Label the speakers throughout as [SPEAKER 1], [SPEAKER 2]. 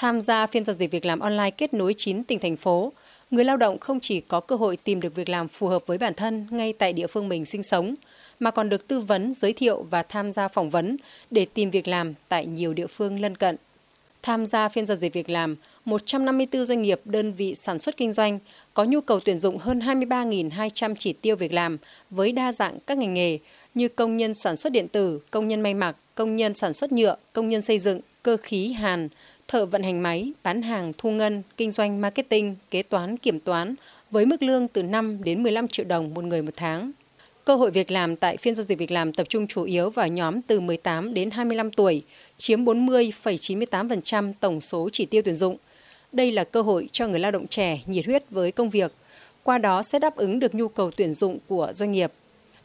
[SPEAKER 1] Tham gia phiên giao dịch việc làm online kết nối 9 tỉnh thành phố, người lao động không chỉ có cơ hội tìm được việc làm phù hợp với bản thân ngay tại địa phương mình sinh sống, mà còn được tư vấn, giới thiệu và tham gia phỏng vấn để tìm việc làm tại nhiều địa phương lân cận. Tham gia phiên giao dịch việc làm, 154 doanh nghiệp đơn vị sản xuất kinh doanh có nhu cầu tuyển dụng hơn 23.200 chỉ tiêu việc làm với đa dạng các ngành nghề như công nhân sản xuất điện tử, công nhân may mặc, công nhân sản xuất nhựa, công nhân xây dựng, cơ khí hàn, thợ vận hành máy, bán hàng, thu ngân, kinh doanh marketing, kế toán, kiểm toán với mức lương từ 5 đến 15 triệu đồng một người một tháng. Cơ hội việc làm tại phiên giao dịch việc làm tập trung chủ yếu vào nhóm từ 18 đến 25 tuổi, chiếm 40,98% tổng số chỉ tiêu tuyển dụng. Đây là cơ hội cho người lao động trẻ nhiệt huyết với công việc, qua đó sẽ đáp ứng được nhu cầu tuyển dụng của doanh nghiệp.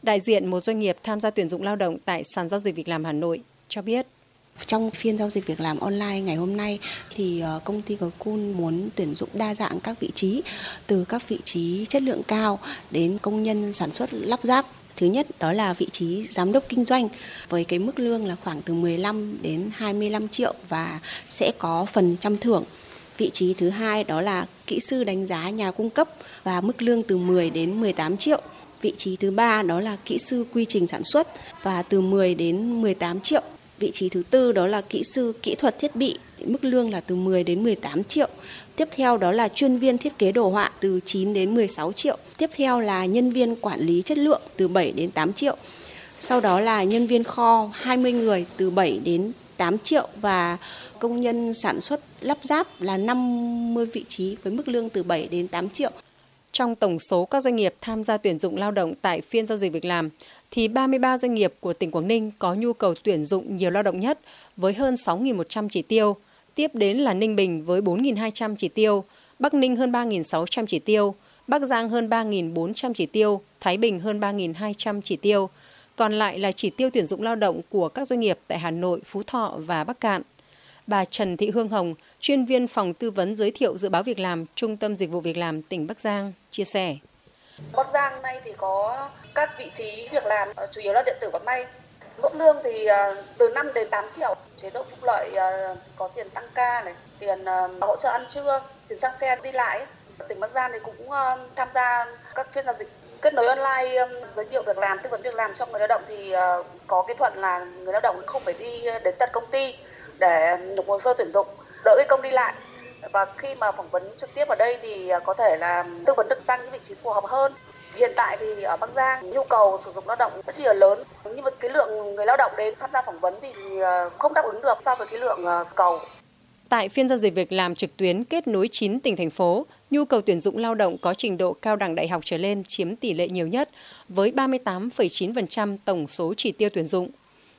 [SPEAKER 1] Đại diện một doanh nghiệp tham gia tuyển dụng lao động tại sàn giao dịch việc làm Hà Nội cho biết.
[SPEAKER 2] Trong phiên giao dịch việc làm online ngày hôm nay thì ờ, công ty Cocoon muốn tuyển dụng đa dạng các vị trí, từ các vị trí chất lượng cao đến công nhân sản xuất lắp ráp Thứ nhất, đó là vị trí giám đốc kinh doanh, với cái mức lương là khoảng từ 15 đến 25 triệu và sẽ có phần trăm thưởng. Vị trí thứ hai, đó là kỹ sư đánh giá nhà cung cấp và mức lương từ 10 đến 18 triệu. Vị trí thứ ba, đó là kỹ sư quy trình sản xuất và từ 10 đến 18 triệu Vị trí thứ tư đó là kỹ sư kỹ thuật thiết bị, mức lương là từ 10 đến 18 triệu. Tiếp theo đó là chuyên viên thiết kế đồ họa từ 9 đến 16 triệu. Tiếp theo là nhân viên quản lý chất lượng từ 7 đến 8 triệu. Sau đó là nhân viên kho 20 người từ 7 đến 8 triệu và công nhân sản xuất lắp ráp là 50 vị trí với mức lương từ 7 đến 8 triệu.
[SPEAKER 1] Trong tổng số các doanh nghiệp tham gia tuyển dụng lao động tại phiên giao dịch việc làm, thì 33 doanh nghiệp của tỉnh Quảng Ninh có nhu cầu tuyển dụng nhiều lao động nhất với hơn 6.100 chỉ tiêu. Tiếp đến là Ninh Bình với 4.200 chỉ tiêu, Bắc Ninh hơn 3.600 chỉ tiêu, Bắc Giang hơn 3.400 chỉ tiêu, Thái Bình hơn 3.200 chỉ tiêu. Còn lại là chỉ tiêu tuyển dụng lao động của các doanh nghiệp tại Hà Nội, Phú Thọ và Bắc Cạn. Bà Trần Thị Hương Hồng, chuyên viên phòng tư vấn giới thiệu dự báo việc làm, Trung tâm Dịch vụ Việc làm tỉnh Bắc Giang, chia sẻ.
[SPEAKER 3] Bắc Giang nay thì có các vị trí việc làm ờ, chủ yếu là điện tử và may. Mức lương thì ờ, từ 5 đến 8 triệu, chế độ phúc lợi ờ, có tiền tăng ca này, tiền hỗ trợ ăn trưa, tiền xăng xe đi lại. Tỉnh Bắc Giang thì cũng tham gia các phiên giao dịch kết nối online giới thiệu việc làm tư vấn việc làm cho người lao động thì có cái thuận là người lao động không phải đi đến tận công ty để nộp hồ sơ tuyển dụng đỡ cái công đi lại và khi mà phỏng vấn trực tiếp ở đây thì à, có thể là tư vấn được sang những vị trí phù hợp hơn Hiện tại thì ở Bắc Giang nhu cầu sử dụng lao động rất là lớn nhưng mà cái lượng người lao động đến tham gia phỏng vấn thì à, không đáp ứng được so với cái lượng à, cầu.
[SPEAKER 1] Tại phiên giao dịch việc làm trực tuyến kết nối 9 tỉnh thành phố, nhu cầu tuyển dụng lao động có trình độ cao đẳng đại học trở lên chiếm tỷ lệ nhiều nhất với 38,9% tổng số chỉ tiêu tuyển dụng.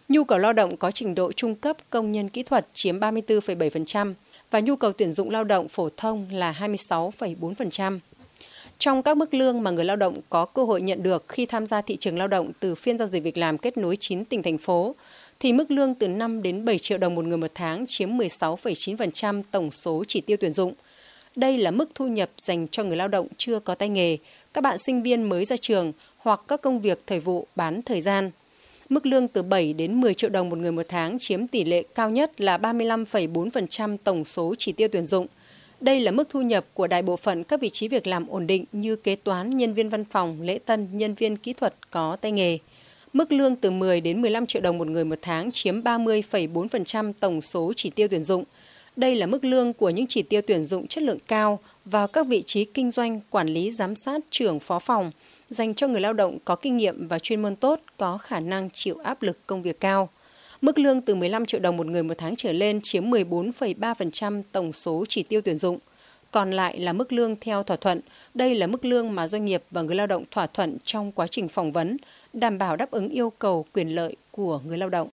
[SPEAKER 1] Nhu cầu lao động có trình độ trung cấp công nhân kỹ thuật chiếm 34,7% và nhu cầu tuyển dụng lao động phổ thông là 26,4%. Trong các mức lương mà người lao động có cơ hội nhận được khi tham gia thị trường lao động từ phiên giao dịch việc làm kết nối 9 tỉnh thành phố, thì mức lương từ 5 đến 7 triệu đồng một người một tháng chiếm 16,9% tổng số chỉ tiêu tuyển dụng. Đây là mức thu nhập dành cho người lao động chưa có tay nghề, các bạn sinh viên mới ra trường hoặc các công việc thời vụ bán thời gian. Mức lương từ 7 đến 10 triệu đồng một người một tháng chiếm tỷ lệ cao nhất là 35,4% tổng số chỉ tiêu tuyển dụng – đây là mức thu nhập của đại bộ phận các vị trí việc làm ổn định như kế toán, nhân viên văn phòng, lễ tân, nhân viên kỹ thuật có tay nghề. Mức lương từ 10 đến 15 triệu đồng một người một tháng chiếm 30,4% tổng số chỉ tiêu tuyển dụng. Đây là mức lương của những chỉ tiêu tuyển dụng chất lượng cao vào các vị trí kinh doanh, quản lý, giám sát, trưởng, phó phòng, dành cho người lao động có kinh nghiệm và chuyên môn tốt, có khả năng chịu áp lực công việc cao. Mức lương từ 15 triệu đồng một người một tháng trở lên chiếm 14,3% tổng số chỉ tiêu tuyển dụng. Còn lại là mức lương theo thỏa thuận. Đây là mức lương mà doanh nghiệp và người lao động thỏa thuận trong quá trình phỏng vấn, đảm bảo đáp ứng yêu cầu quyền lợi của người lao động.